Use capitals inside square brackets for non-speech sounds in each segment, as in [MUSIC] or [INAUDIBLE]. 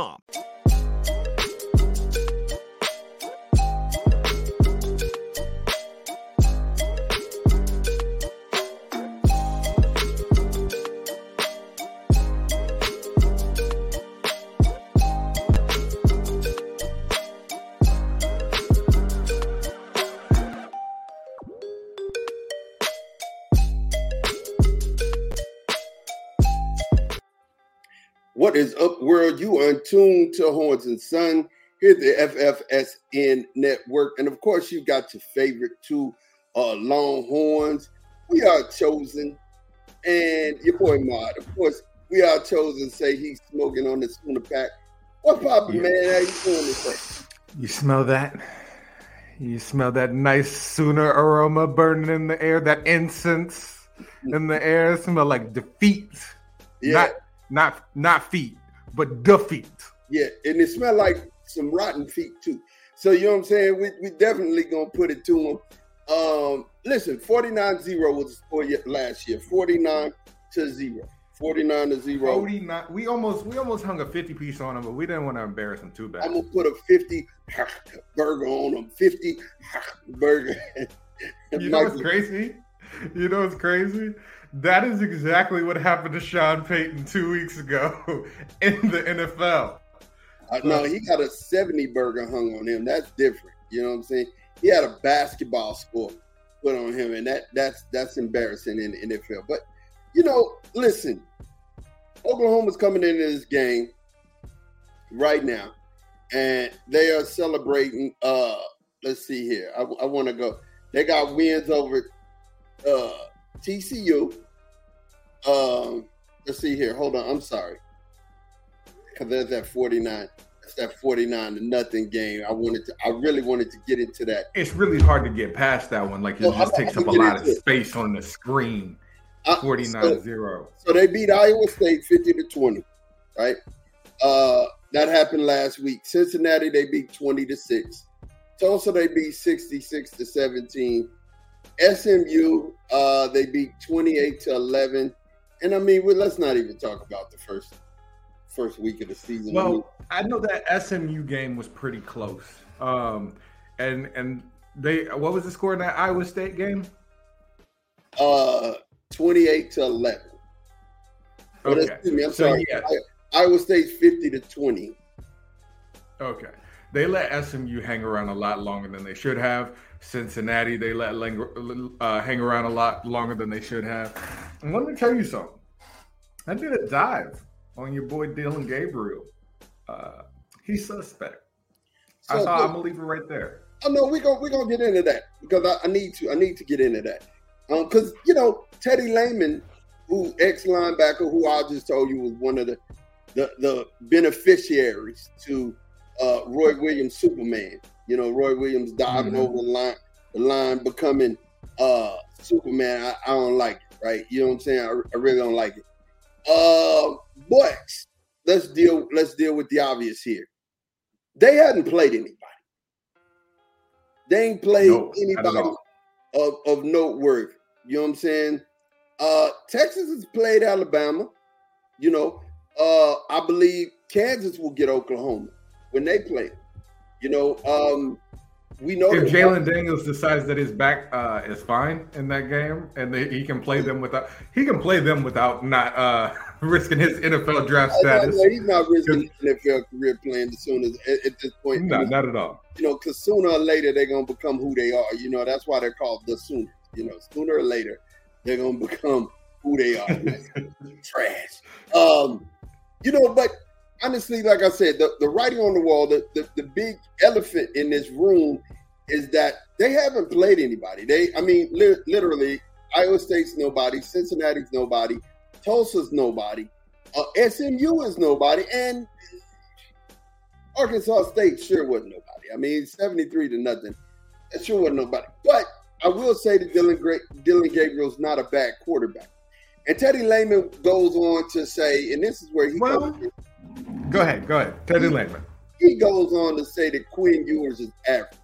Stamps.com. What is up, world? You are tuned to Horns and Son. Here's the FFSN network. And of course, you've got your favorite two uh, Longhorns. We are chosen. And your boy Mod. Of course, we are chosen. Say he's smoking on the Sooner pack. What poppin', yeah. man? How you doing this You smell that? You smell that nice Sooner aroma burning in the air, that incense in the air. It smell like defeat. Yeah. Not not not feet, but the feet. Yeah, and it smelled like some rotten feet too. So you know what I'm saying? We we definitely gonna put it to them. Um, listen, 49-0 was the score last year. 49 to 0. 49 to 0. 49. We almost we almost hung a 50 piece on them, but we didn't want to embarrass them too bad. I'm gonna put a 50 burger on them. 50 burger. [LAUGHS] you know what's crazy? You know what's crazy? That is exactly what happened to Sean Payton two weeks ago [LAUGHS] in the NFL. Uh, no, he got a 70 burger hung on him. That's different. You know what I'm saying? He had a basketball score put on him, and that that's that's embarrassing in the NFL. But you know, listen, Oklahoma's coming into this game right now, and they are celebrating. Uh, let's see here. I, I want to go. They got wins over uh, TCU. Um, let's see here. Hold on. I'm sorry. Because there's that 49. That's that 49 to nothing game. I wanted to, I really wanted to get into that. It's really hard to get past that one. Like it so just takes up a lot of it. space on the screen. 49 uh, so, 0. So they beat Iowa State 50 to 20, right? Uh, that happened last week. Cincinnati, they beat 20 to 6. Tulsa, they beat 66 to 17. SMU, uh, they beat 28 to 11. And I mean, well, let's not even talk about the first first week of the season. Well, I know that SMU game was pretty close. Um, and and they what was the score in that Iowa State game? Uh, 28 to 11. Okay. excuse me, I'm so, sorry. Yeah. Iowa State 50 to 20. Okay. They let SMU hang around a lot longer than they should have. Cincinnati, they let uh, hang around a lot longer than they should have. And let me tell you something. I did a dive on your boy Dillon Gabriel. Uh, he's suspect. So, I saw. I'm gonna leave it right there. Oh no, we're gonna we're gonna get into that because I, I need to I need to get into that because um, you know Teddy Lehman, who ex linebacker, who I just told you was one of the the, the beneficiaries to uh, Roy Williams Superman. You know, Roy Williams diving mm-hmm. over the line, the line becoming uh, Superman. I, I, don't like it, right? You know what I'm saying? I, I really don't like it. Uh, but let's deal. Let's deal with the obvious here. They hadn't played anybody. They ain't played no, anybody of, of noteworthy. You know what I'm saying? Uh, Texas has played Alabama. You know, uh, I believe Kansas will get Oklahoma when they play. You know, um, we know if Jalon Daniels decides that his back uh, is fine in that game and they, he can play them without he can play them without not uh, [LAUGHS] risking his NFL draft status. No, he's not risking his NFL career playing as soon as at, at this point. No, not at all. You know, because sooner or later they're gonna become who they are. You know, that's why they're called the Sooners. You know, sooner or later they're gonna become who they are. [LAUGHS] Trash. Um, you know, but honestly, like I said, the, the writing on the wall, the, the, the big elephant in this room is that they haven't played anybody. They, I mean, li- literally, Iowa State's nobody, Cincinnati's nobody, Tulsa's nobody, uh, SMU is nobody, and Arkansas State sure wasn't nobody. I mean, 73 to nothing. That sure wasn't nobody. But I will say that Dillon, Gra- Dillon Gabriel's not a bad quarterback. And Teddy Lehman goes on to say, and this is where he well, goes, go ahead, go ahead, Teddy Lehman. He goes on to say that Quinn Ewers is average,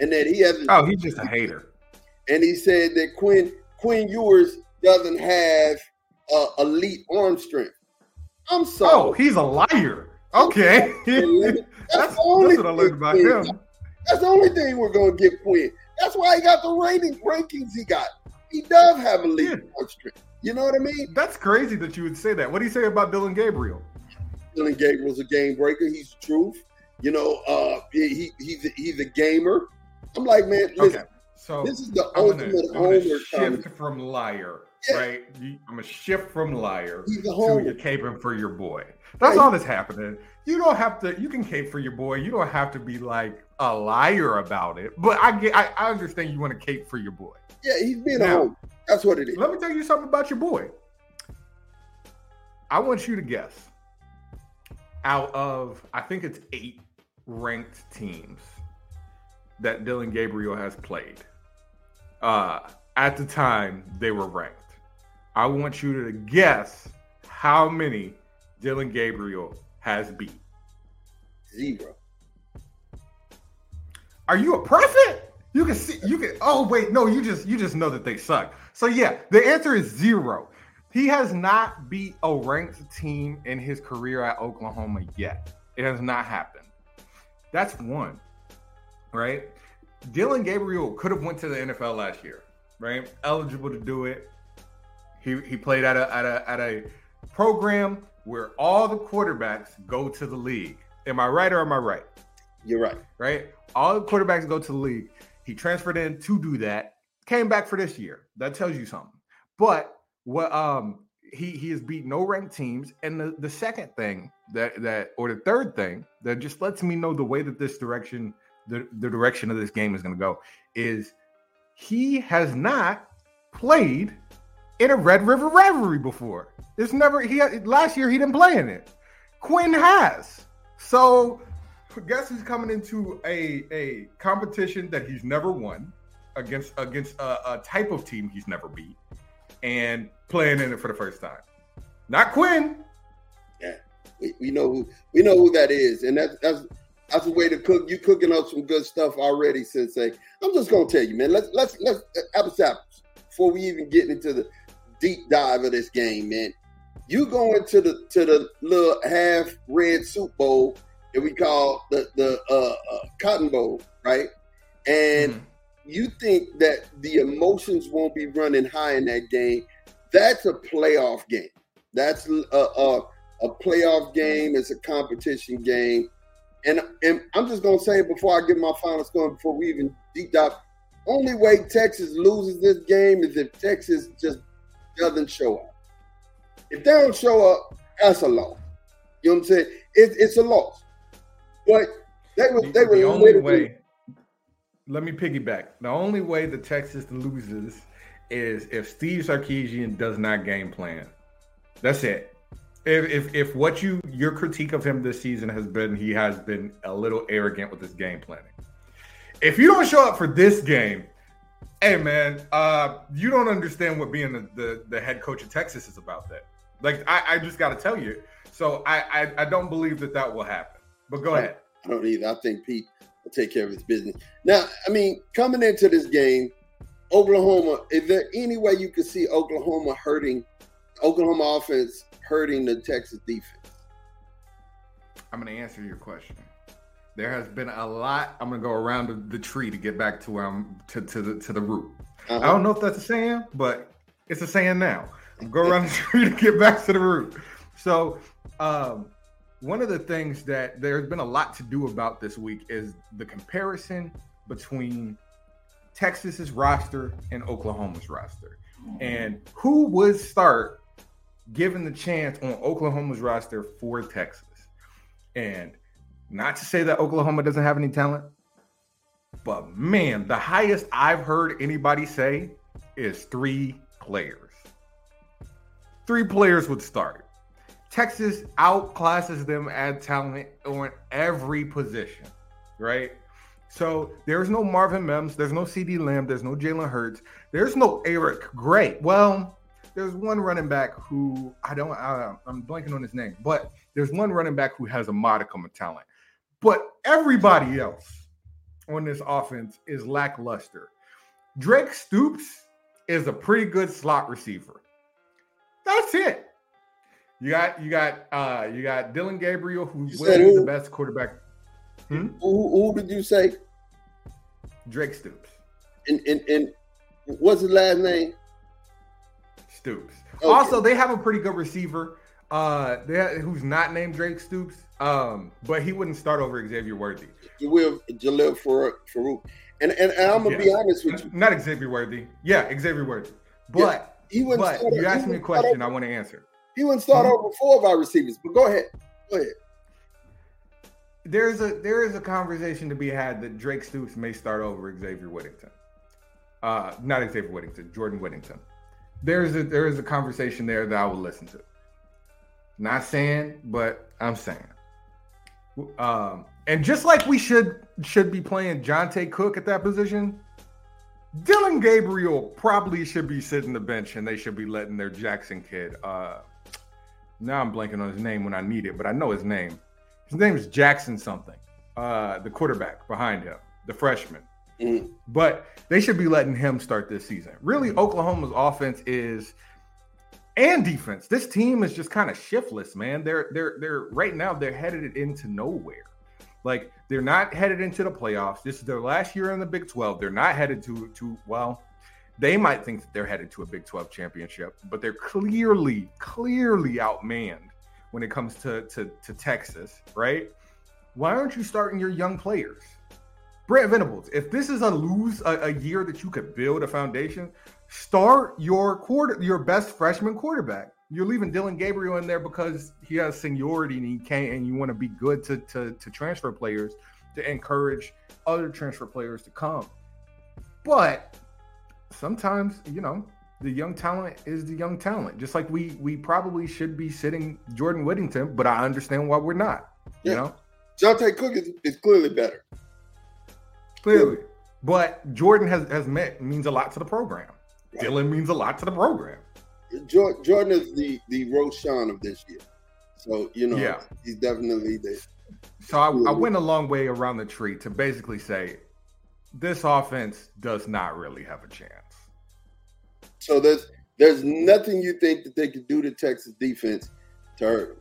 and that he hasn't. Oh, he's just a hater. And he said that Quinn Quinn Ewers doesn't have uh, elite arm strength. I'm sorry. Oh, he's a liar. Okay, [LAUGHS] that's, that's, the only that's what I learned about him. That's the only thing we're gonna get Quinn. That's why he got the rating rankings he got. He does have elite yeah. arm strength. You know what I mean? That's crazy that you would say that. What do you say about Dillon Gabriel? Dillon Gabriel's a game breaker. He's the truth. You know, uh, he, he's a, he's a gamer. I'm like, man, listen, okay. So this is the I'm ultimate gonna, homer. Shift from liar, yeah. right? I'm gonna shift from liar to you're caping for your boy. That's right. all that's happening. You don't have to. You can cape for your boy. You don't have to be like a liar about it. But I get. I, I understand you want to cape for your boy. Yeah, he's being now, a homer. That's what it is. Let me tell you something about your boy. I want you to guess. Out of I think it's eight ranked teams that Dillon Gabriel has played. Uh, at the time they were ranked. I want you to guess how many Dillon Gabriel has beat. Zero. Are you a prophet? You can see you can oh wait, no, you just you just know that they suck. So yeah, the answer is zero. He has not beat a ranked team in his career at Oklahoma yet. It has not happened. That's one. Right? Dillon Gabriel could have went to the NFL last year, right? Eligible to do it. He he played at a at a at a program where all the quarterbacks go to the league. Am I right or am I right? You're right. Right? All the quarterbacks go to the league. He transferred in to do that. Came back for this year. That tells you something. But what um he he has beat no ranked teams. And the, the second thing that that or the third thing that just lets me know the way that this direction the, the direction of this game is going to go is he has not played in a Red River rivalry before. It's never he last year he didn't play in it. Quinn has. So guess he's coming into a a competition that he's never won against against a, a type of team he's never beat and playing in it for the first time. Not Quinn. Yeah, we, we know who we know who that is, and that's that's that's a way to cook. You cooking up some good stuff already, Sensei. I'm just gonna tell you, man. Let's let's let's apples apples before we even get into the deep dive of this game, man. You go into the to the little half red soup bowl that we call the the uh, uh, cotton bowl, right? And mm-hmm. You think that the emotions won't be running high in that game? That's a playoff game. That's a, a, a playoff game. It's a competition game and, and I'm just gonna say before I give my final score, before we even deep dive, only way Texas loses this game is if Texas just doesn't show up. If they don't show up, that's a loss. You know what I'm saying? It, it's a loss. But they were they were the only way. Let me piggyback. The only way the Texas loses is if Steve Sarkisian does not game plan. That's it if, if if what you your critique of him this season has been he has been a little arrogant with his game planning. If you don't show up for this game, hey man, uh, you don't understand what being the, the, the head coach of Texas is about. That like I, I just got to tell you. So I, I I don't believe that that will happen. But go ahead. I don't either. I think Pete take care of his business. Now, I mean, coming into this game, Oklahoma. Is there any way you could see Oklahoma hurting Oklahoma offense hurting the Texas defense? I'm going to answer your question. There has been a lot. I'm going to go around the, tree to get back to where I'm to, to the to the root. Uh-huh. I don't know if that's a saying, but it's a saying now. Go around the [LAUGHS] tree to get back to the root. So, um, one of the things that there's been a lot to do about this week is the comparison between Texas's roster and Oklahoma's roster, and who would start given the chance on Oklahoma's roster for Texas. And not to say that Oklahoma doesn't have any talent, but man, the highest I've heard anybody say is three players. Three players would start. Texas outclasses them at talent on every position, right? So there's no Marvin Mims, there's no CeeDee Lamb, there's no Jalen Hurts, there's no Eric Gray. Well, there's one running back who I don't, I, I'm blanking on his name, but there's one running back who has a modicum of talent. But everybody else on this offense is lackluster. Drake Stoops is a pretty good slot receiver. That's it. You got you got uh you got Dillon Gabriel, who's the best quarterback. Hmm? Who, who did you say? Drake Stoops. And and, and what's his last name? Stoops. Okay. Also, they have a pretty good receiver. Uh, they have, who's not named Drake Stoops. Um, but he wouldn't start over Xavier Worthy. You will Jalil Farooq. And, and, and I'm gonna yeah. be honest with you. Not Xavier Worthy. Yeah, Xavier Worthy. But yeah, he wouldn't but you asked me a question, I want to answer. He wouldn't start mm-hmm. over four of our receivers. But go ahead. Go ahead. There's a there is a conversation to be had that Drake Stoops may start over Xavier Whittington. Uh, not Xavier Whittington, Jordan Whittington. There's a there is a conversation there that I will listen to. Not saying, but I'm saying. Um, and just like we should should be playing Johntay Cook at that position, Dillon Gabriel probably should be sitting the bench and they should be letting their Jackson kid. Uh, now I'm blanking on his name when I need it, but I know his name. His name is Jackson something. Uh, the quarterback behind him, the freshman. Mm. But they should be letting him start this season. Really, Oklahoma's offense is and defense. This team is just kind of shiftless, man. They're they're they're right now they're headed into nowhere. Like they're not headed into the playoffs. This is their last year in the Big 12. They're not headed to to well, they might think that they're headed to a Big 12 championship, but they're clearly clearly outmanned when it comes to to, to Texas, right? Why aren't you starting your young players? Brent Venables, if this is a lose a, a year that you could build a foundation, Start your quarter, your best freshman quarterback. You're leaving Dillon Gabriel in there because he has seniority and he can't, and you want to be good to, to to transfer players to encourage other transfer players to come. But sometimes, you know, the young talent is the young talent. Just like we we probably should be sitting Jordan Whittington, but I understand why we're not. Yeah. You know, Johntay Cook is, is clearly better. Clearly. But Jordan has has met means a lot to the program. Dillon means a lot to the program. Jordan is the the Roschon of this year, so you know yeah. he's definitely the. So I, I went a long way around the tree to basically say this offense does not really have a chance. So there's there's nothing you think that they could do to Texas defense to hurt them.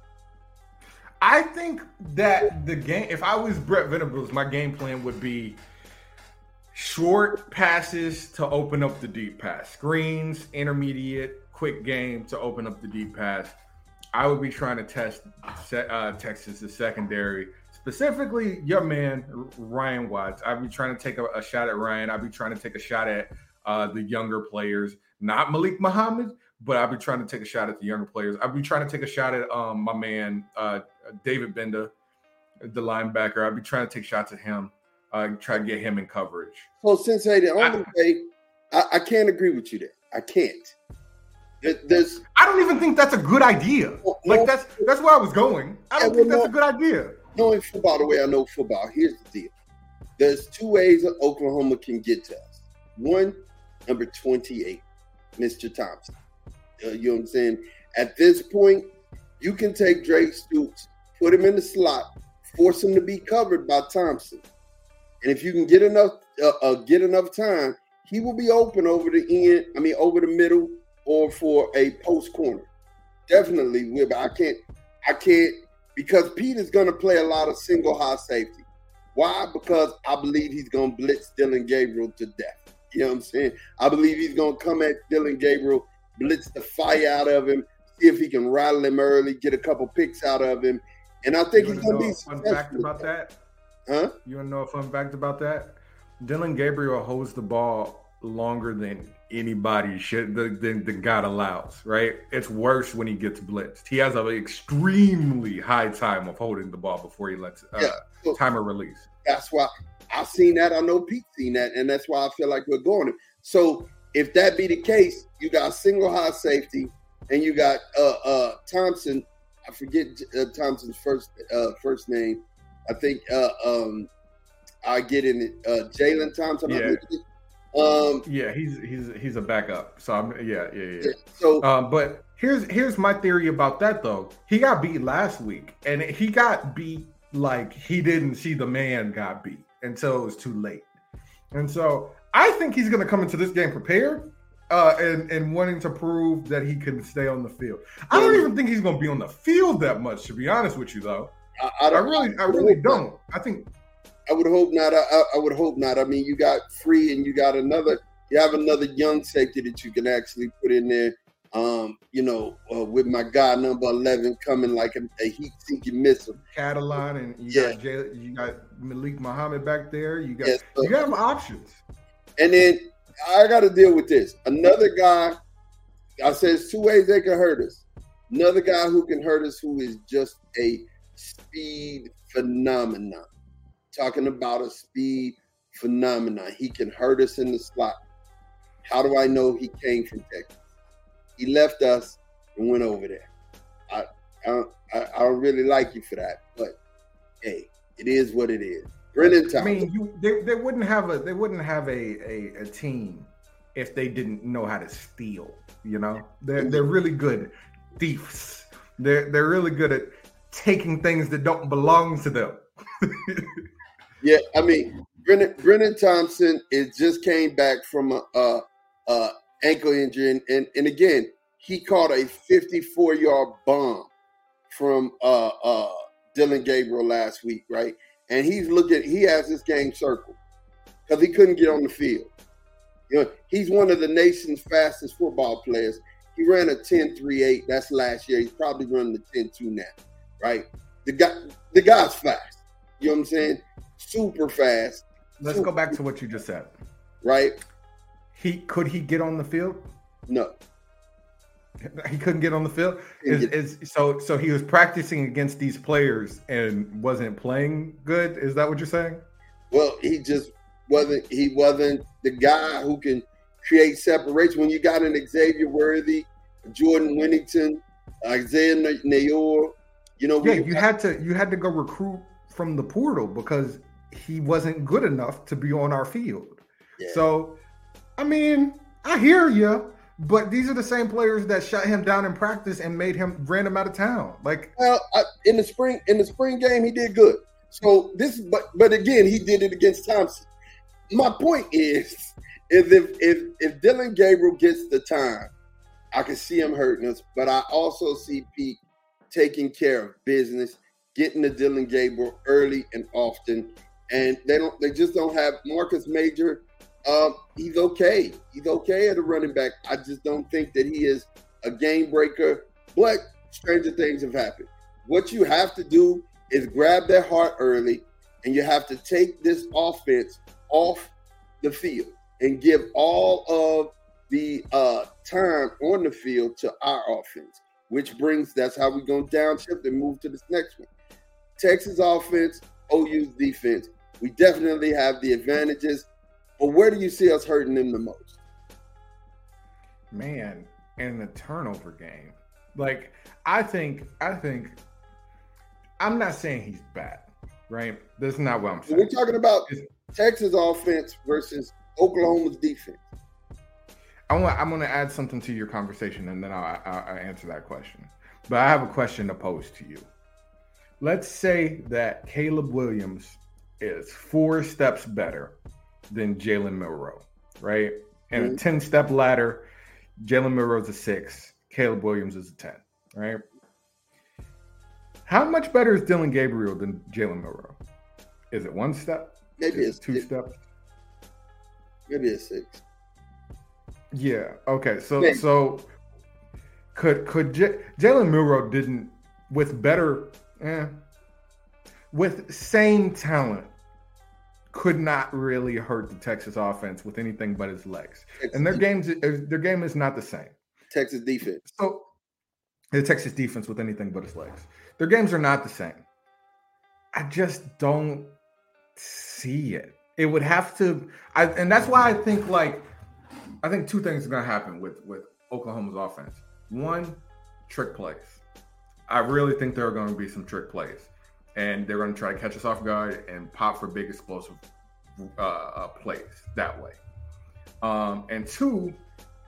I think that the game, if I was Brent Venables, my game plan would be short passes to open up the deep pass, screens, intermediate, quick game to open up the deep pass. I would be trying to test uh, Texas' secondary, specifically your man Ryan Watts. I'd be trying to take a, a shot at Ryan. I'd be trying to take a shot at uh, the younger players, not Malik Muhammad, but I'd be trying to take a shot at the younger players. I'd be trying to take a shot at um, my man uh, David Gbenda, the linebacker. I'd be trying to take shots at him uh, try to get him in coverage. So, Sensei, the only I, way I, I, can't agree with you there. I can't. There's, I don't even think that's a good idea. Like that's that's where I was going. I don't think that's a good idea. Knowing football the way I know football, here's the deal. There's two ways that Oklahoma can get to us. One, number 28, Mr. Thompson. Uh, you know what I'm saying? At this point, you can take Drake Stoops, put him in the slot, force him to be covered by Thompson. And if you can get enough uh, uh, get enough time, he will be open over the end. I mean, over the middle or for a post corner. Definitely. But I can't. I can't because Pete is going to play a lot of single high safety. Why? Because I believe he's going to blitz Dillon Gabriel to death. You know what I'm saying? I believe he's going to come at Dillon Gabriel, blitz the fire out of him, see if he can rattle him early, get a couple picks out of him. And I think he's going to be fun fact about that. Huh? You want to know a fun fact about that? Dillon Gabriel holds the ball longer than anybody should than, the God allows, right? It's worse when he gets blitzed. He has an extremely high time of holding the ball before he lets uh, yeah. so, time of release. That's why I've seen that. I know Pete's seen that, and that's why I feel like we're going. So if that be the case, you got single high safety, and you got uh, uh, Thompson I forget uh, Thompson's first uh, first name. I think uh, um, I get in it. Uh, Jalen Thompson. Yeah. Um, yeah, he's he's he's a backup. So I'm yeah yeah yeah. yeah so, um, but here's here's my theory about that though. He got beat last week, and he got beat like he didn't see the man got beat until it was too late. And so I think he's going to come into this game prepared uh, and and wanting to prove that he can stay on the field. I don't even think he's going to be on the field that much, to be honest with you, though. I, I, I really, I really don't. I think. I would hope not. I, I would hope not. I mean, you got free, and you got another. You have another young safety that you can actually put in there. Um, you know, uh, with my guy number eleven coming like a, a heat-seeking missile. Catalan, and you yeah. got Jay, you got Malik Muhammad back there. You got yes, you got options. And then I got to deal with this. Another guy, I says two ways they can hurt us. Another guy who can hurt us who is just a speed phenomenon. Talking about a speed phenomenon. He can hurt us in the slot. How do I know he came from Texas? He left us and went over there. I I I don't really like you for that, but hey, it is what it is. Brenen Thompson. I mean, you, they, they wouldn't have a they wouldn't have a, a, a team if they didn't know how to steal. You know, they're they're really good thieves. They're they're really good at taking things that don't belong to them. [LAUGHS] yeah, I mean, Brenen, Brenen Thompson it just came back from a, a, a ankle injury, and, and, and again, he caught a 54 yard bomb from uh, uh, Dillon Gabriel last week, right? and he's looking. He has this game circled because he couldn't get on the field. You know, he's one of the nation's fastest football players. He ran a 10-3-8. That's last year. He's probably running the 10-2 now, right? The guy, the guy's fast. You know what I'm saying? Super fast. Let's super go back to what you just said. Right? He could he get on the field? No. He couldn't get on the field. Is, is so so he was practicing against these players and wasn't playing good. Is that what you're saying? Well, he just wasn't. He wasn't the guy who can create separation. When you got an Xavier Worthy, Jordan Whittington, Isaiah Neyor, you know. Yeah, you had to you had to go recruit from the portal because he wasn't good enough to be on our field. Yeah. So, I mean, I hear you. But these are the same players that shut him down in practice and made him ran him out of town. Like, well, I, in the spring in the spring game, he did good. So this, but but again, he did it against Thompson. My point is, is if if if Dillon Gabriel gets the time, I can see him hurting us. But I also see Pete taking care of business, getting the Dillon Gabriel early and often, and they don't. They just don't have Marcus Major um, he's okay. He's okay at a running back. I just don't think that he is a game breaker. But stranger things have happened. What you have to do is grab their heart early, and you have to take this offense off the field and give all of the uh, time on the field to our offense, which brings that's how we're going to downshift and move to this next one. Texas offense, OU's defense. We definitely have the advantages. But where do you see us hurting them the most? Man, in the turnover game. Like I think I think I'm not saying he's bad, right? That's not what I'm saying. We're talking about it's, Texas offense versus Oklahoma's defense. I want I'm going to add something to your conversation, and then I'll, I'll, I'll answer that question. But I have a question to pose to you. Let's say that Caleb Williams is four steps better than Jalen Milroe, right? And mm-hmm. a 10 step ladder, Jalen Milroe's a six, Caleb Williams is a 10, right? How much better is Dillon Gabriel than Jalen Milroe? Is it one step? Maybe it's two steps. Maybe it's six. Yeah. Okay. So Maybe. so could could J- Jalen Milroe didn't with better, eh, with same talent could not really hurt the Texas offense with anything but his legs. Texas and their games, uh, their game is not the same. Texas defense. So the Texas defense with anything but his legs. Their games are not the same. I just don't see it. It would have to, I, and that's why I think like, I think two things are going to happen with with Oklahoma's offense. One, trick plays. I really think there are going to be some trick plays, and they're going to try to catch us off guard and pop for big explosive uh, uh, plays that way. Um, and two,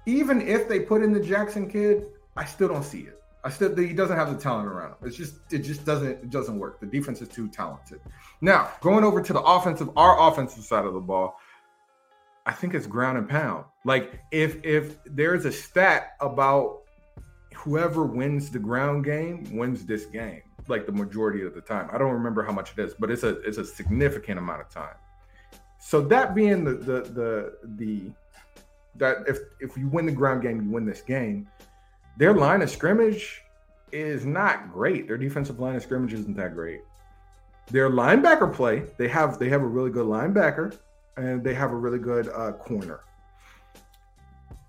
even if they put in the Jackson kid, I still don't see it. I still he doesn't have the talent around him. It's just it just doesn't it doesn't work. The defense is too talented. Now going over to the offensive, our offensive side of the ball, I think it's ground and pound. Like if if there's a stat about whoever wins the ground game wins this game, like the majority of the time. I don't remember how much it is, but it's a it's a significant amount of time. So that being the the the the that if if you win the ground game, you win this game their line of scrimmage is not great. Their defensive line of scrimmage isn't that great. Their linebacker play, they have they have a really good linebacker and they have a really good uh, corner.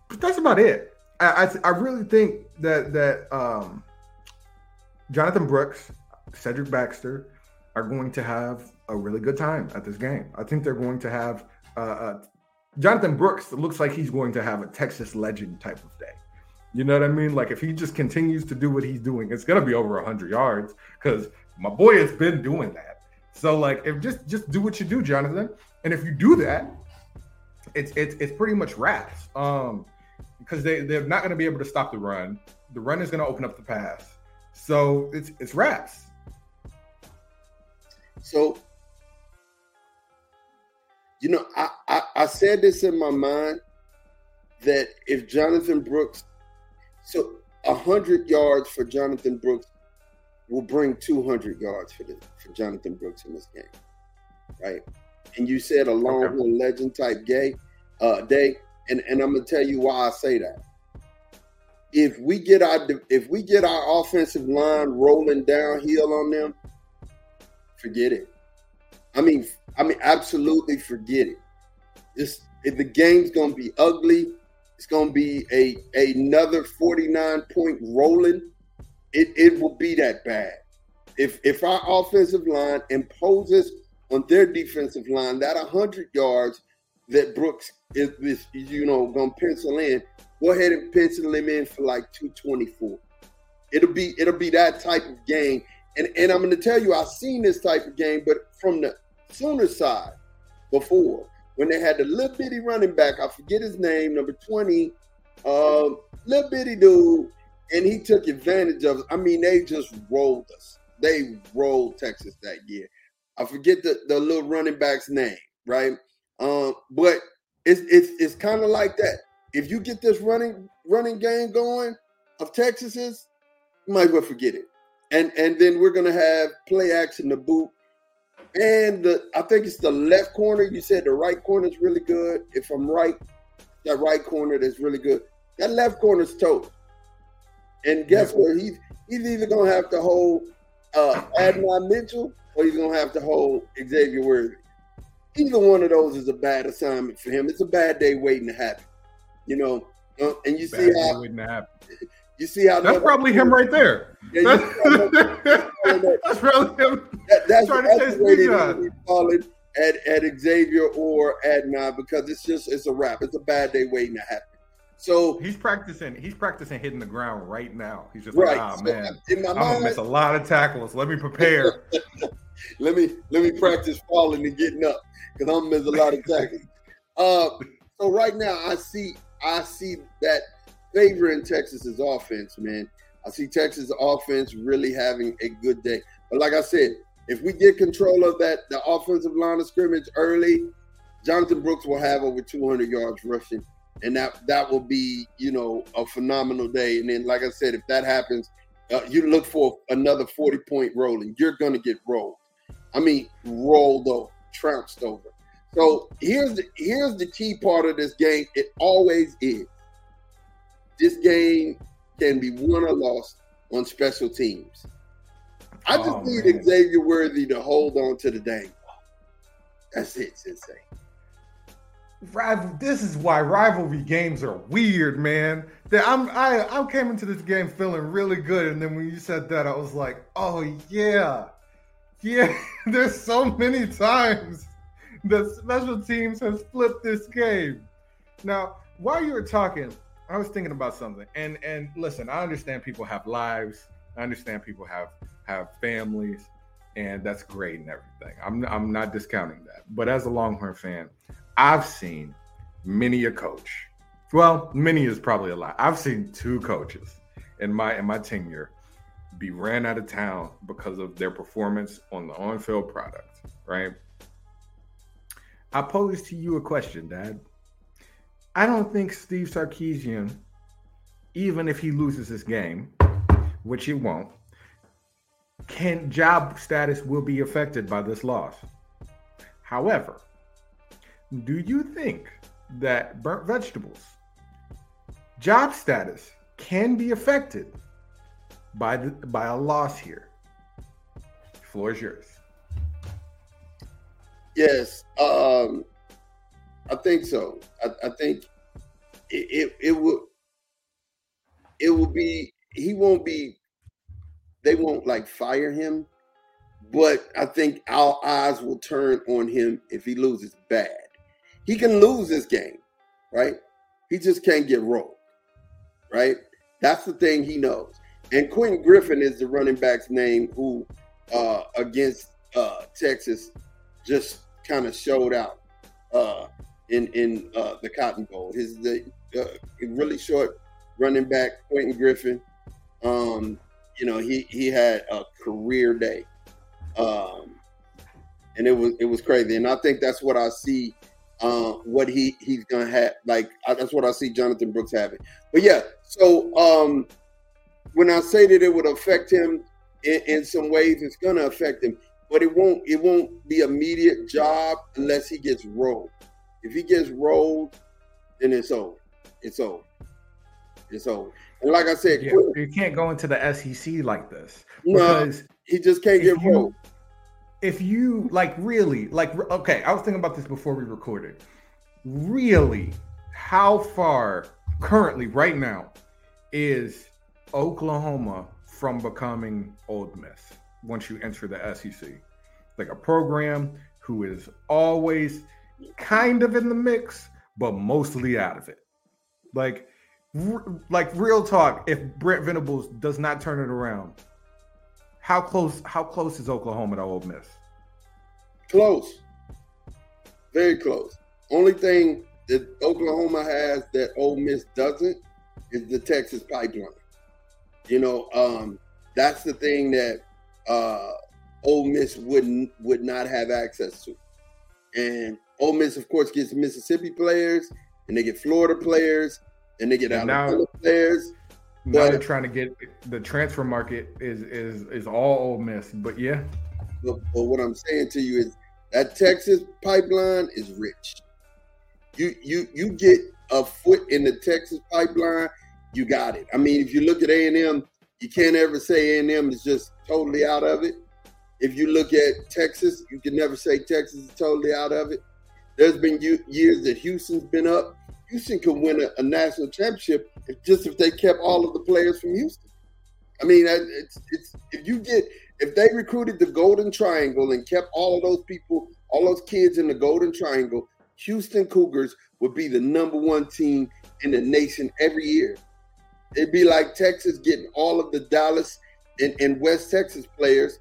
But that's about it. I, I, I really think that that um, Jonathan Brooks, Cedric Baxter are going to have a really good time at this game. I think they're going to have uh, uh, Jonathan Brooks looks like he's going to have a Texas legend type of day. You know what I mean? Like if he just continues to do what he's doing, it's gonna be over 100 yards because my boy has been doing that. So like, if just just do what you do, Jonathan, and if you do that, it's it's it's pretty much wraps. Um, because they they're not gonna be able to stop the run. The run is gonna open up the pass. So it's it's wraps. So you know, I, I, I said this in my mind that if Jonathan Brooks so a hundred yards for Jonathan Brooks will bring two hundred yards for the for Jonathan Brooks in this game, right? And you said a long okay. legend type gay uh, day, and and I'm gonna tell you why I say that. If we get our if we get our offensive line rolling downhill on them, forget it. I mean, I mean, absolutely forget it. This the game's gonna be ugly. It's to be a another 49 point rolling. It, it will be that bad. If if our offensive line imposes on their defensive line that 100 yards that Brooks is, is you know to pencil in, go ahead and pencil him in for like 224. It'll be it'll be that type of game. And and I'm to tell you, I've seen this type of game, but from the Sooner side before when they had the little bitty running back, I forget his name, number 20, uh, little bitty dude, and he took advantage of it. I mean, they just rolled us. They rolled Texas that year. I forget the, the little running back's name, right? Um, but it's it's it's kind of like that. If you get this running running game going of Texas's, you might well forget it. And and then we're gonna have play action to boot and the I think it's the left corner. You said the right corner is really good. If I'm right, that right corner that's really good. That left corner's toast. And guess what? He's he's either gonna have to hold uh Adonai Mitchell or he's gonna have to hold Xavier Worthy. Either one of those is a bad assignment for him. It's a bad day waiting to happen. You know, uh, and you bad see how waiting to happen. You see how that's probably him right there. Yeah, [LAUGHS] that's probably him. That, that's trying to chase way they call it at, at Xavier or Adonai because it's just it's a wrap. It's a bad day waiting to happen. So he's practicing. He's practicing hitting the ground right now. He's just right. like, oh so man, I'm mind, gonna miss a lot of tackles. Let me prepare. [LAUGHS] let me let me practice falling and getting up because I'm gonna miss a lot of tackles. [LAUGHS] Uh, so right now I see I see that favoring Texas's offense, man. I see Texas offense really having a good day. But like I said, if we get control of that, the offensive line of scrimmage early, Jonathan Brooks will have over 200 yards rushing, and that that will be you know a phenomenal day. And then, like I said, if that happens, uh, you look for another 40 point rolling. You're going to get rolled. I mean, rolled over, trounced over. So here's the here's the key part of this game. It always is this game can be won or lost on special teams. I just oh, need man. Xavier Worthy to hold on to the dang That's it, Sensei. Rival, this is why rivalry games are weird, man. That I'm I I came into this game feeling really good, and then when you said that, I was like, oh yeah, yeah. [LAUGHS] There's so many times that special teams has flipped this game. Now, while you were talking, I was thinking about something, and and listen, I understand people have lives, I understand people have have families, and that's great and everything. I'm I'm not discounting that. But as a Longhorn fan, I've seen many a coach. Well, many is probably a lot. I've seen two coaches in my in my tenure be ran out of town because of their performance on the on-field product, right? I pose to you a question, Dad. I don't think Steve Sarkisian, even if he loses this game, which he won't, can job status will be affected by this loss. However, do you think that burnt vegetables job status can be affected by the, by a loss here? Floor is yours. Yes, um, I think so. I, I think it, it, it will it will be he won't be they won't like fire him, but I think our eyes will turn on him if he loses bad. He can lose this game, right? He just can't get rolled, right? That's the thing he knows. And Quentin Griffin is the running back's name who uh, against uh, Texas just kind of showed out uh, in in uh, the Cotton Bowl. His the uh, really short running back Quentin Griffin. Um, you know, he he had a career day, um, and it was it was crazy. And I think that's what I see. Uh, what he he's gonna have like that's what I see Jonathan Brooks having. But yeah, so um, when I say that it would affect him in, in some ways, it's gonna affect him, but it won't it won't be immediate job unless he gets rolled. If he gets rolled, then it's over. It's over. It's over. And like I said, yeah, you can't go into the SEC like this because no, he just can't get rolled. If you like really like okay, I was thinking about this before we recorded. Really, how far currently right now is Oklahoma from becoming Ole Miss once you enter the SEC? Like a program who is always kind of in the mix, but mostly out of it. Like like real talk, if Brent Venables does not turn it around, how close how close is Oklahoma to Ole Miss? Close. Very close. Only thing that Oklahoma has that Ole Miss doesn't is the Texas pipeline. You know, um, that's the thing that uh, Ole Miss wouldn't would not have access to. And Ole Miss, of course, gets Mississippi players and they get Florida players and they get and Alabama now, players. Now but, they're trying to get the transfer market is is is all Ole Miss, but yeah. But, but what I'm saying to you is that Texas pipeline is rich. You you you get a foot in the Texas pipeline, you got it. I mean, if you look at A and M, you can't ever say A and M is just totally out of it. If you look at Texas, you can never say Texas is totally out of it. There's been years that Houston's been up. Houston could win a, a, national championship if just if they kept all of the players from Houston. I mean, it's it's if you get if they recruited the Golden Triangle and kept all of those people, all those kids in the Golden Triangle, Houston Cougars would be the number one team in the nation every year. It'd be like Texas getting all of the Dallas and, and West Texas players.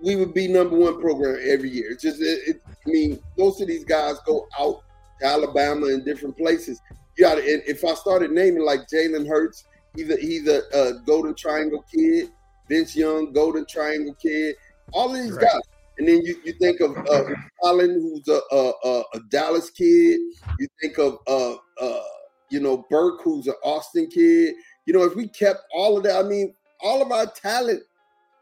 We would be number one program every year. It's just, it, it, I mean, most of these guys go out Alabama and different places. You got if I started naming like Jalen Hurts, either he's a, a, Golden Triangle kid, Vince Young, Golden Triangle kid, all of these right. guys. And then you, you think of uh, Colin, who's a, a, a, Dallas kid. You think of uh, uh, you know Burke, who's an Austin kid. You know, if we kept all of that, I mean, all of our talent.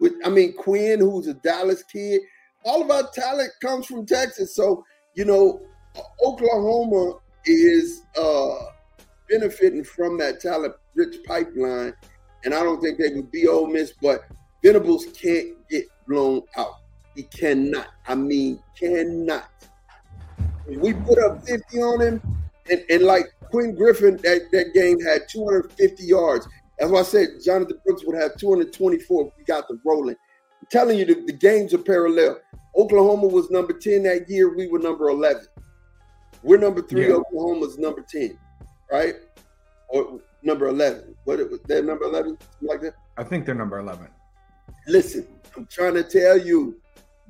With I mean Quinn, who's a Dallas kid. All of our talent comes from Texas. So you know, Oklahoma is uh, benefiting from that talent-rich pipeline, and I don't think they would be Ole Miss. But Venables can't get blown out. He cannot. I mean, cannot. We put up 50 on him, and, and like Quinn Griffin, that, that game had 250 yards. That's why I said Jonathan Brooks would have 224 if we got the rolling. I'm telling you, the, the games are parallel. Oklahoma was number 10 that year. We were number 11. We're number three. Yeah. Oklahoma's number ten, right? Or number eleven. What it was that number eleven? Like that? I think they're number eleven. Listen, I'm trying to tell you,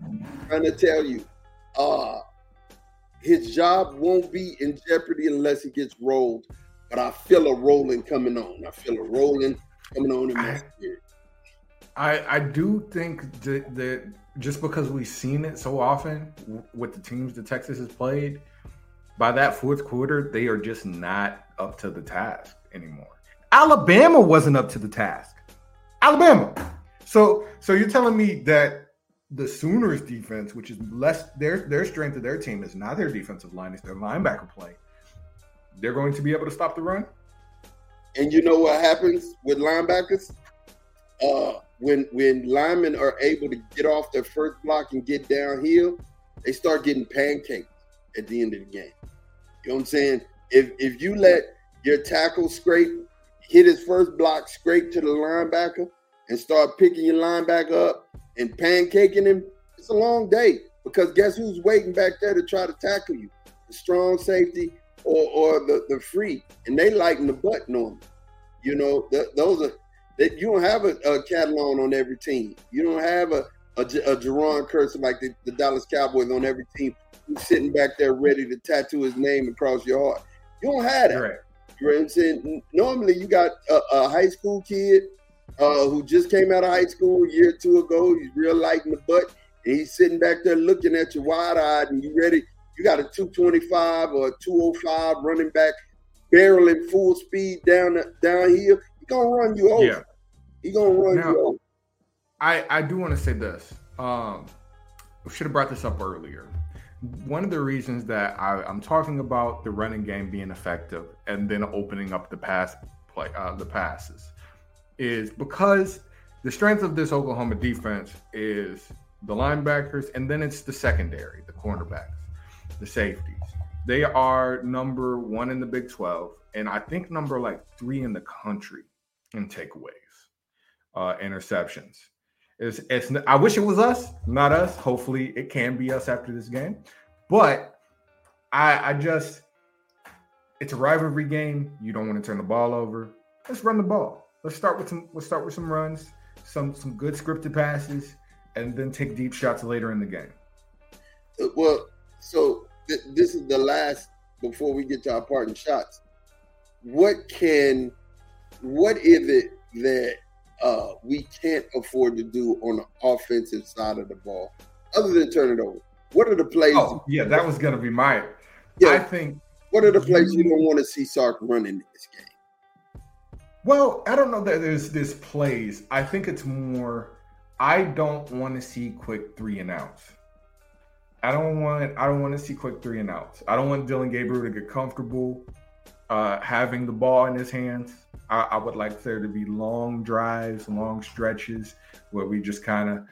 I'm trying to tell you, uh, his job won't be in jeopardy unless he gets rolled. But I feel a rolling coming on. I feel a rolling coming on in my spirit. I I do think that, that just because we've seen it so often with the teams that Texas has played, by that fourth quarter, they are just not up to the task anymore. Alabama wasn't up to the task. Alabama. So so you're telling me that the Sooners defense, which is less their their strength of their team is not their defensive line, it's their linebacker play. They're going to be able to stop the run. And you know what happens with linebackers? Uh, when when linemen are able to get off their first block and get downhill, they start getting pancaked at the end of the game. You know what I'm saying? If if you let your tackle scrape hit his first block scrape to the linebacker and start picking your linebacker up and pancaking him, it's a long day because guess who's waiting back there to try to tackle you? The strong safety or, or the, the free. And they lighten the butt normally. You know, th- those are that you don't have a, a Catalon on every team. You don't have a a, a Jayron Kearse like the, the, Dallas Cowboys on every team sitting back there ready to tattoo his name across your heart. You don't have that. Right. You know what I'm saying? Normally, you got a, a high school kid uh, who just came out of high school a year or two ago. He's real light in the butt, and he's sitting back there looking at you wide eyed, and you ready. You got a 225 or a 205 running back barreling full speed down down here. He gonna run you over. Yeah. He gonna run now, you over. I I do want to say this. Um, should have brought this up earlier. One of the reasons that I, am talking about the running game being effective and then opening up the pass play, uh, the passes, is because the strength of this Oklahoma defense is the linebackers, and then it's the secondary, the cornerbacks, the safeties. They are number one in the Big 12, and I think number like three in the country in takeaways uh, interceptions. It's, it's I wish it was us, not us. Hopefully, it can be us after this game. But I, I just, it's a rivalry game. You don't want to turn the ball over. Let's run the ball. Let's start with some. Let's start with some runs, some some good scripted passes, and then take deep shots later in the game. Uh, well, so th- this is the last before we get to our parting shots. What can, what is it that uh, we can't afford to do on the offensive side of the ball, other than turn it over? What are the plays? Oh, yeah, that was going to be my. Yeah, I think. What are the plays you, don't want to see Sark running in this game? Well, I don't know that there's this plays. I think it's more. I don't want to see quick three and outs. I don't want. I don't want to see quick three and outs. I don't want Dillon Gabriel to get comfortable uh, having the ball in his hands. I, I would like there to be long drives, long stretches where we just kind of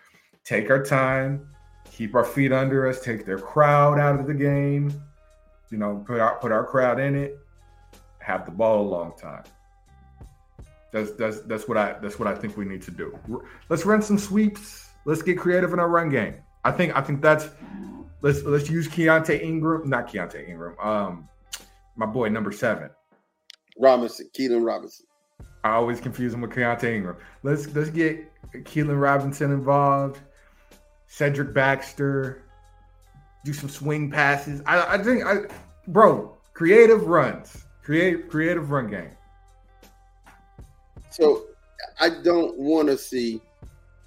take our time, keep our feet under us, take their crowd out of the game, you know, put our put our crowd in it, have the ball a long time. That's that's that's what I that's what I think we need to do. Let's run some sweeps. Let's get creative in our run game. I think I think that's let's let's use Keaontay Ingram, not Keaontay Ingram. Um, my boy number seven, Robinson, Keilan Robinson. I always confuse him with Keaontay Ingram. Let's let's get Keilan Robinson involved, Cedric Baxter, do some swing passes. I, I think I bro, creative runs. Create creative run game. So I don't want to see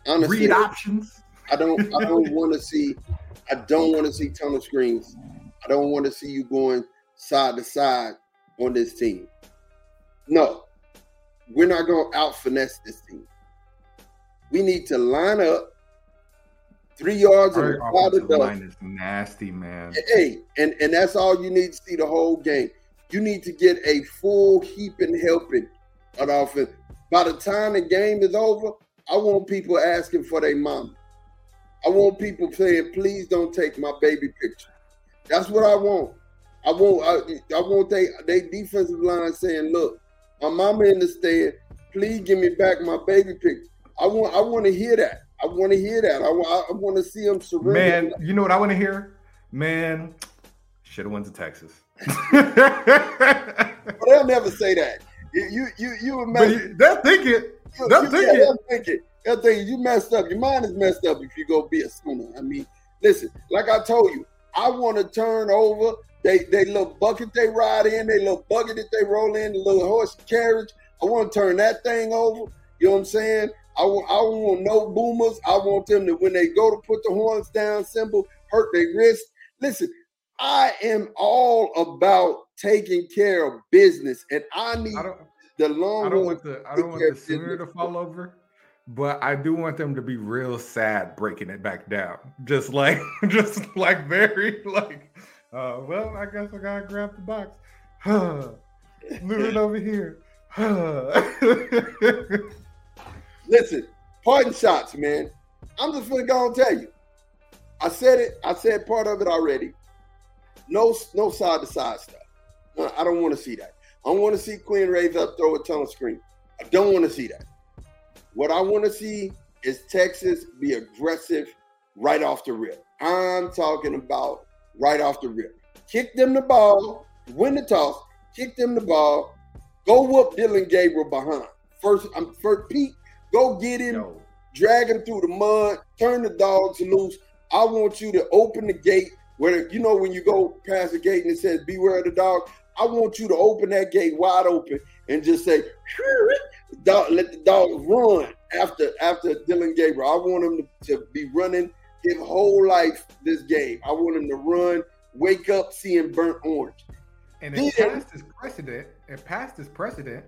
honestly read options. I don't I [LAUGHS] don't want to see I don't want to see tunnel screens. I don't want to see you going side to side on this team. No, we're not going to out finesse this team. We need to line up three yards and a the line is nasty, man. Hey, and and that's all you need to see the whole game. You need to get a full heaping helping of offense. By the time the game is over, I want people asking for their mom. I want people saying, "Please don't take my baby picture." That's what I want. I want. I, I want they they defensive line saying, "Look, my mama in the stand. Please give me back my baby picture. I want I want to hear that. I want to hear that. I want I want to see them surrender. Man, you know what I want to hear? Man, should have went to Texas. [LAUGHS] but they'll never say that. You you you were but they'll think it. They'll think yeah, it. they'll think it. They'll think it. You messed up. Your mind is messed up if you go be a Sooner. I mean, listen, like I told you, I want to turn over. They they little bucket they ride in, they little bucket that they roll in, the little horse carriage. I want to turn that thing over. You know what I'm saying? I want I want no boomers. I want them to when they go to put the horns down, symbol hurt their wrist. Listen, I am all about taking care of business, and I need I the long I don't want the I don't want the Sooner to fall over, but I do want them to be real sad breaking it back down. Just like [LAUGHS] just like very like uh well, I guess I gotta grab the box. Move it over here. [LAUGHS] Listen, parting shots, man. I'm just gonna go and tell you. I said it. I said part of it already. No, no side to side stuff. Uh, I don't want to see that. I don't want to see Quinn raise up, throw a tunnel screen. I don't want to see that. What I want to see is Texas be aggressive right off the rip. I'm talking about right off the rip. Kick them the ball, win the toss, kick them the ball, go whoop Dillon Gabriel behind. First, I'm first Pete, go get him, Yo, drag him through the mud, turn the dogs loose. I want you to open the gate where you know when you go past the gate and it says beware of the dog. I want you to open that gate wide open and just say, dog, let the dogs run after after Dillon Gabriel. I want him to, to be running his whole life this game. I want him to run, wake up seeing burnt orange. and it Yeah. passed this precedent. It passed this precedent.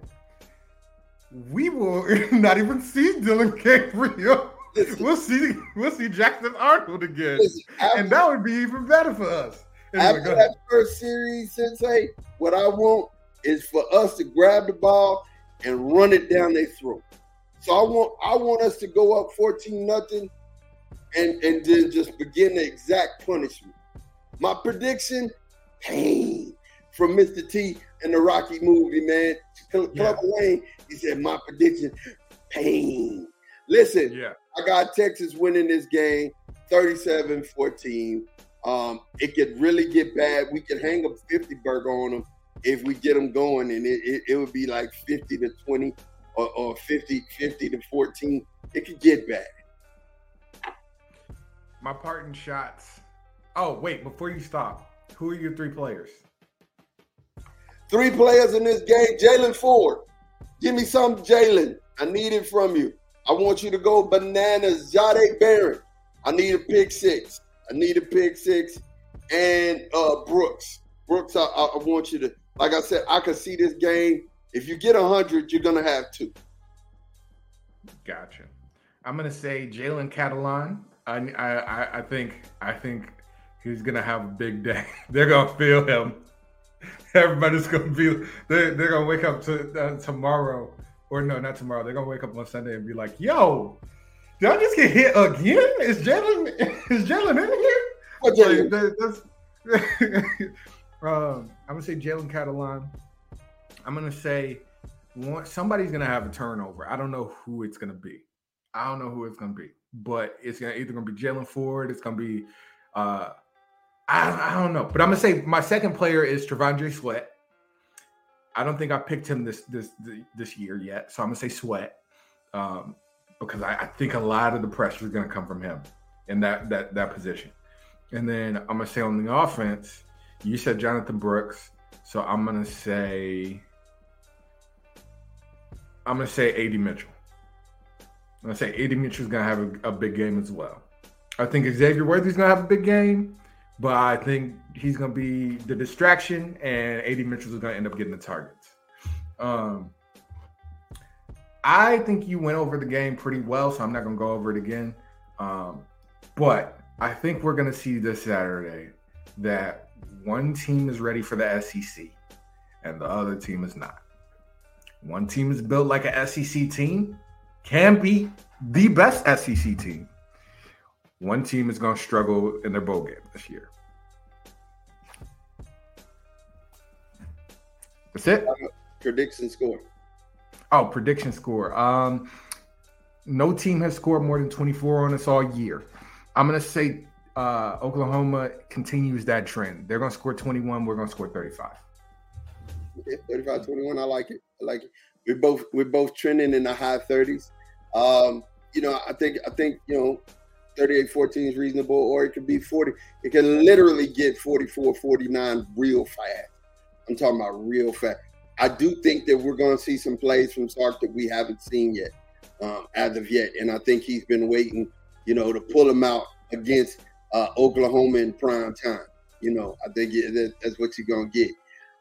We will [LAUGHS] not even see Dillon Gabriel. Listen, We'll see we'll see Jackson Arnold again. listen, after, And that would be even better for us. Anyway, after that first series, Sensei, what I want is for us to grab the ball and run it down their throat. So I want I want us to go up 14 nothing and and then just begin the exact punishment. My prediction, pain from Mr. T and the Rocky movie, man. Club Yeah. Wayne, he said my prediction, pain. Listen, Yeah. I got Texas winning this game 37-14. Um, it could really get bad. We could hang a 50 burger on them if we get them going, and it, it, it would be like 50 to 20 or, or 50, 50 to 14. It could get bad. My parting shots. Oh, wait, before you stop, who are your three players? Three players in this game. Jaylan Ford. Give me some, Jaylan. I need it from you. I want you to go bananas. Jahdae Barron. I need a pick six. I need a pick six. And uh Brooks. Brooks, I, I want you to, like I said, I can see this game. If you get 100, you're going to have two. Gotcha. I'm gonna say Jalen Catalon. I, I I- think I think he's gonna have a big day. [LAUGHS] They're gonna feel him. [LAUGHS] Everybody's gonna be. They're, they're gonna wake up to uh, tomorrow, or no, not tomorrow. They're gonna wake up on Sunday and be like, "Yo, did I just get hit again? Is Jalen [LAUGHS] is Jalen in here?" What, Like, um, I'm gonna say Jalen Catalon. I'm gonna say somebody's gonna have a turnover. I don't know who it's gonna be. I don't know who it's gonna be, but it's gonna either gonna be Jaylan Ford. It's gonna be, uh, I, I don't know. But I'm gonna say my second player is T'Vondre Sweat. I don't think I picked him this this this year yet, so I'm gonna say Sweat um, because I, I think a lot of the pressure is gonna come from him in that that that position. And then I'm gonna say on the offense, you said Jonathan Brooks, so I'm gonna say I'm gonna say AD Mitchell. I'm say AD Mitchell's gonna have a, a big game as well. I think Xavier Worthy's gonna have a big game, but I think he's gonna be the distraction, and AD Mitchell's gonna end up getting the targets. Um, I think you went over the game pretty well, so I'm not gonna go over it again. Um, but I think we're gonna see this Saturday that one team is ready for the SEC and the other team is not. One team is built like a SEC team, can be the best SEC team. One team is going to struggle in their bowl game this year. That's it. Prediction score. Oh, prediction score. Um, no team has scored more than 24 on us all year. I'm going to say uh, Oklahoma continues that trend. They're going to score 21. We're going to score 35. Okay, 35 21. I like it. I like it. We're both we're both trending in the high 30s. Um, you know, I think I think you know 38 14 is reasonable, or it could be 40. It can literally get 44 49 real fast. I'm talking about real fast. I do think that we're going to see some plays from Sark that we haven't seen yet, um, as of yet. And I think he's been waiting, you know, to pull him out against uh, Oklahoma in prime time. You know, I think it, that's what you're going to get.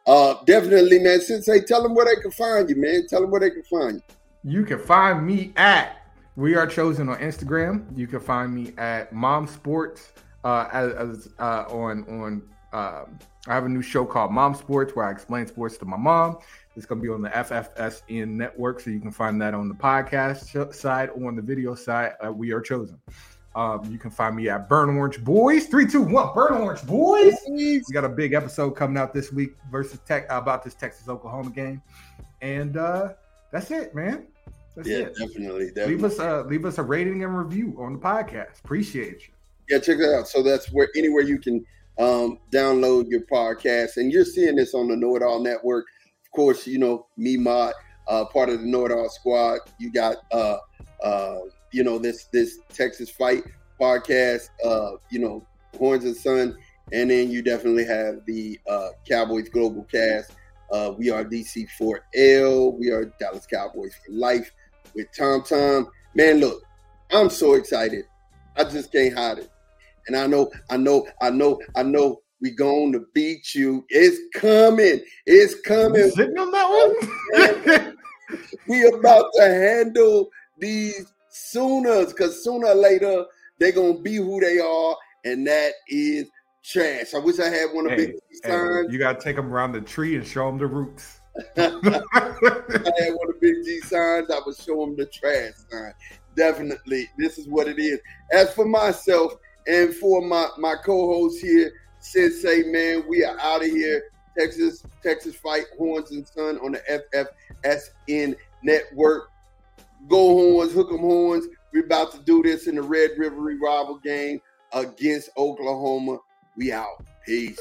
Uh, definitely, man. Sensei, tell them where they can find you, man. Tell them where they can find you. You can find me at We Are Chosen on Instagram. You can find me at Mom Sports uh, as, as uh, on on. Um, I have a new show called Mom Sports where I explain sports to my mom. It's going to be on the FFSN network, so you can find that on the podcast side or on the video side. we are chosen. Um, you can find me at Burn Orange Boys. Three, two, one. Burn Orange Boys. We got a big episode coming out this week versus Tech about this Texas Oklahoma game, and uh, that's it, man. That's yeah, it. definitely, definitely. Leave us a leave us a rating and review on the podcast. Appreciate you. Yeah, check it out. So that's where anywhere you can um, download your podcast, and you're seeing this on the Know It All Network. Of course, you know me, Mod, uh, part of the Know It All Squad. You got uh, uh, you know this this Texas Fight podcast, uh, you know Horns and Son, and then you definitely have the uh, Cowboys Global Cast. Uh, we are DC4L. We are Dallas Cowboys for life with Tom Tom. Man, look, I'm so excited. I just can't hide it. And I know, I know, I know, I know we going to beat you. It's coming. It's coming. Sitting on that one. [LAUGHS] we about to handle these Sooners, because sooner or later they're gonna be who they are, and that is trash. I wish I had one of hey, Big signs. You gotta take them around the tree and show them the roots. I had one of Big G signs. I would show them the trash sign. Definitely, this is what it is. As for myself and for my my co-host here, Sensei, man, we are out of here. Texas, Texas fight horns and son on the FFSN network. Go horns, hook 'em horns. We're about to do this in the Red River Rivalry game against Oklahoma. We out. Peace.